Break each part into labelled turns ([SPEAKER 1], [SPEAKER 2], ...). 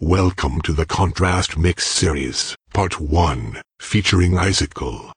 [SPEAKER 1] Welcome to the Contrast Mix series, part 1, featuring Icicle.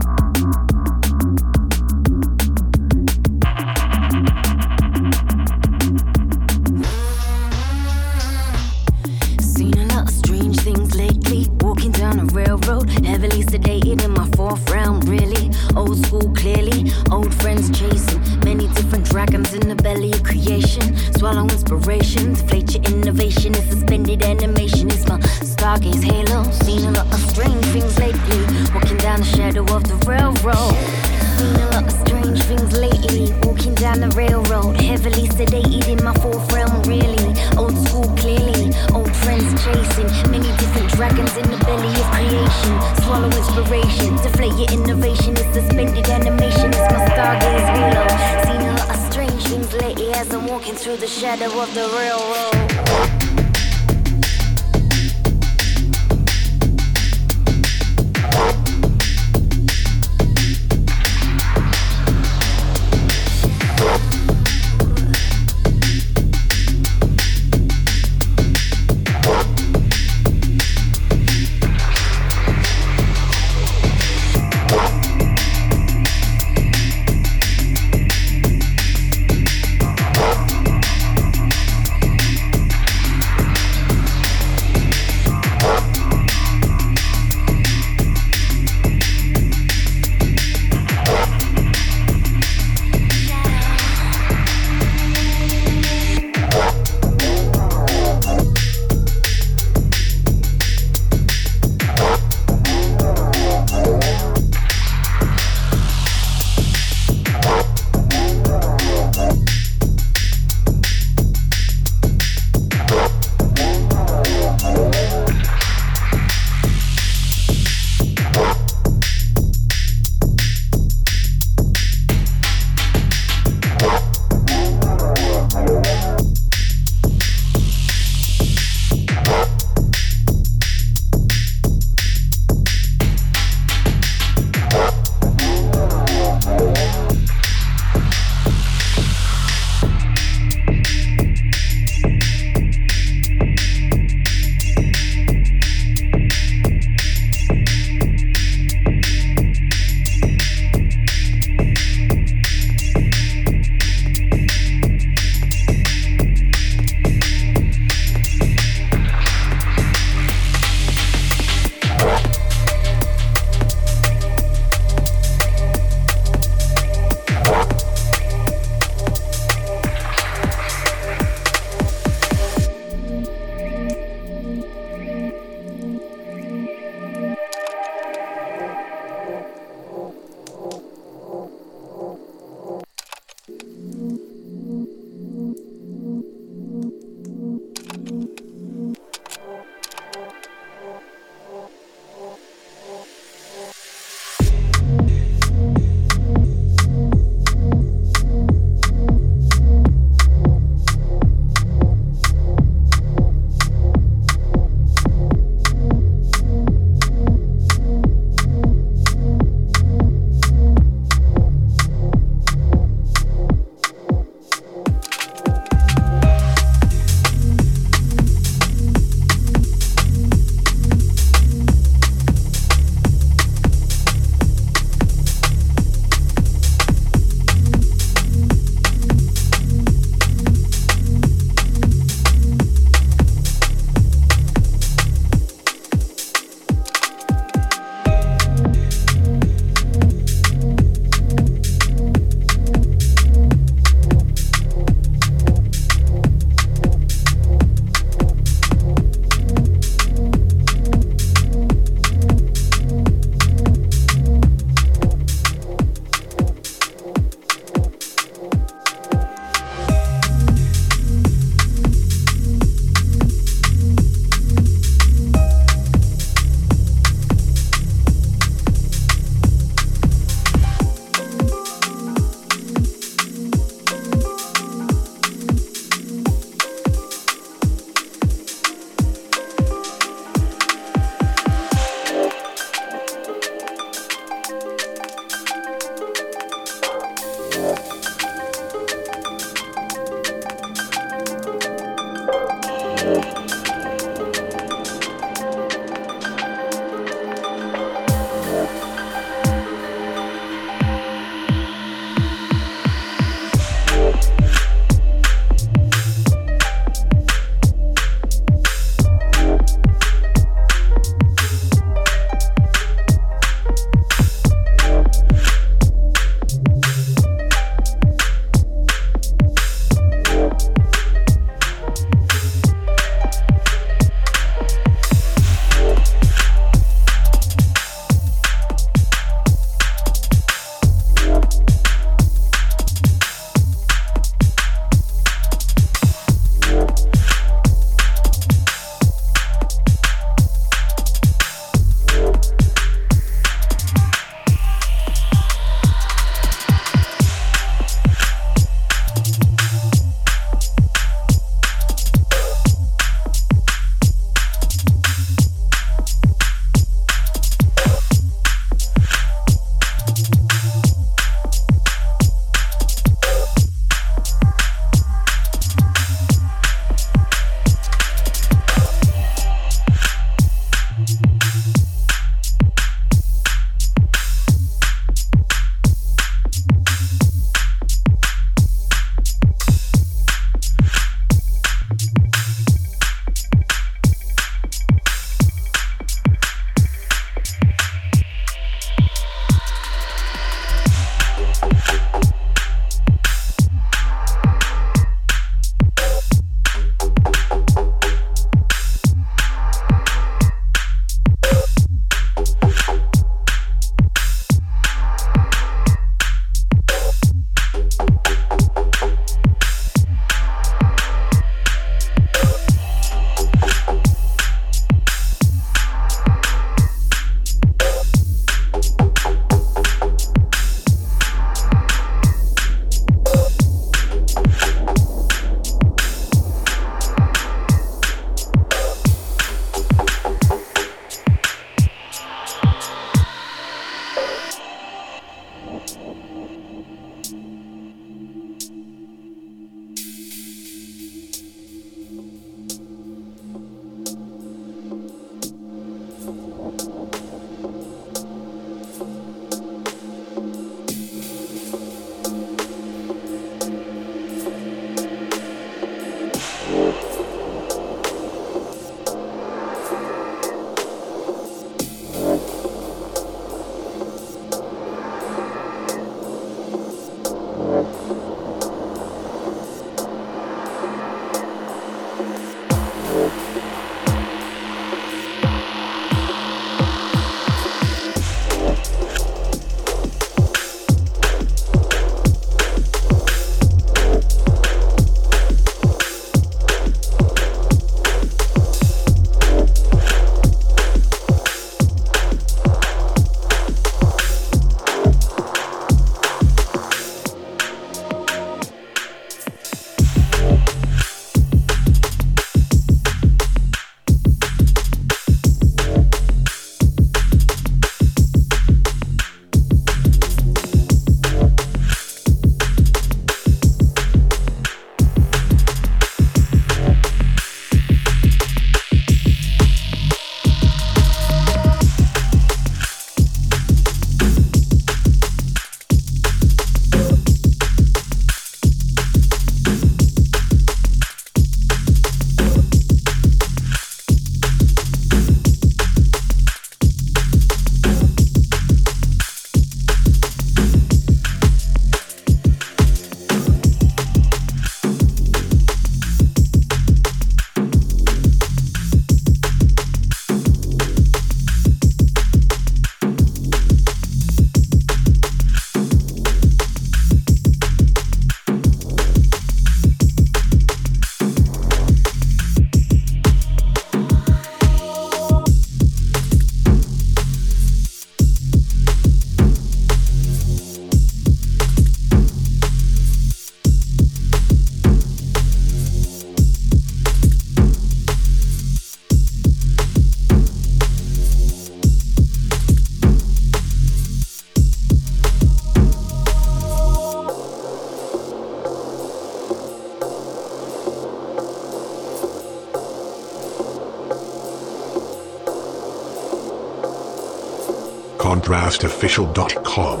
[SPEAKER 2] contrastofficial.com.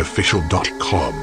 [SPEAKER 2] contrastofficial.com.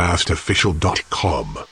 [SPEAKER 3] contrastofficial.com.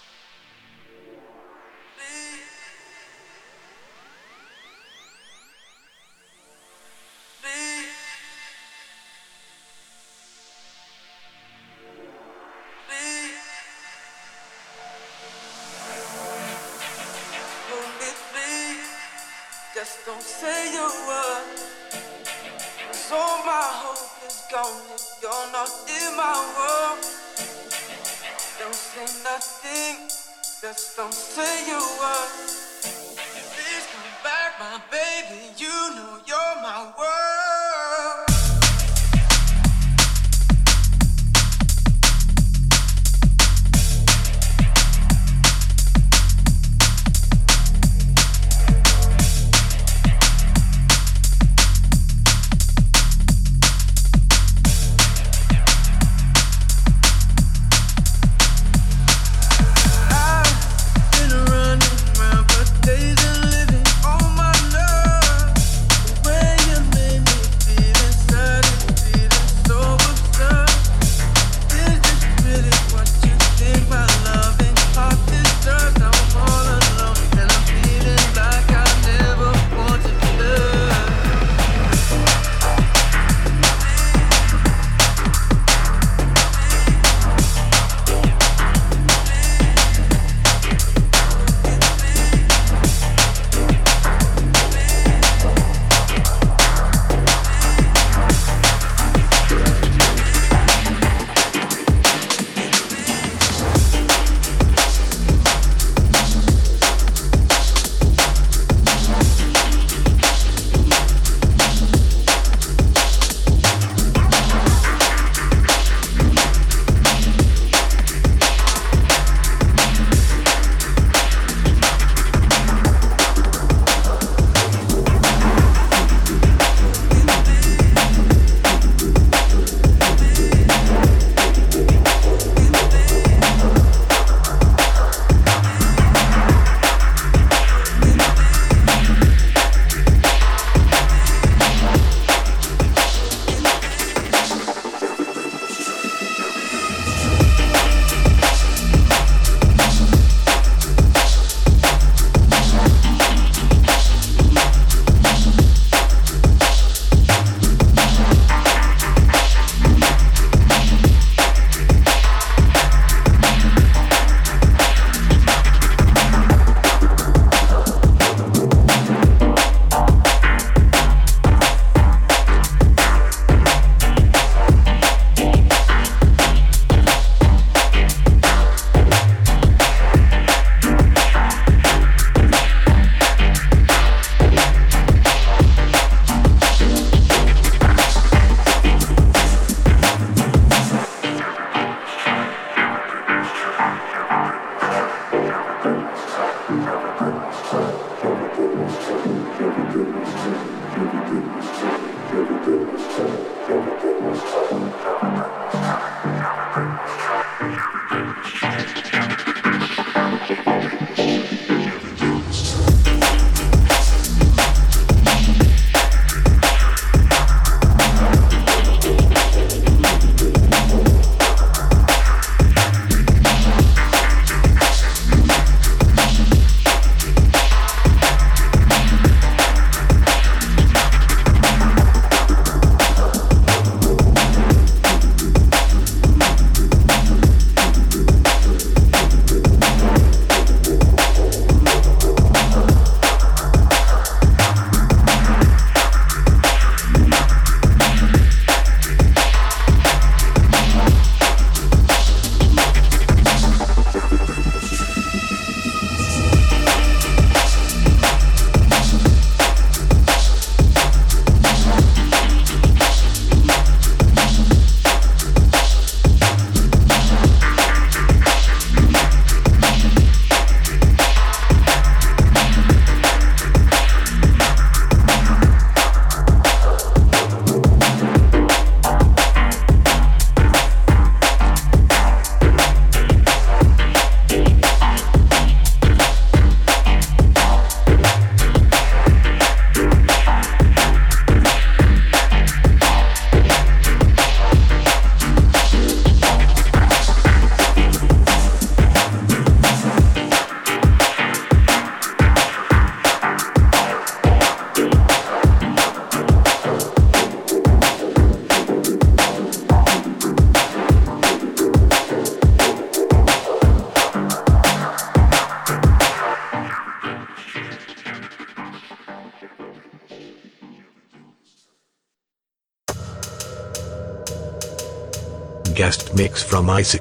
[SPEAKER 2] mix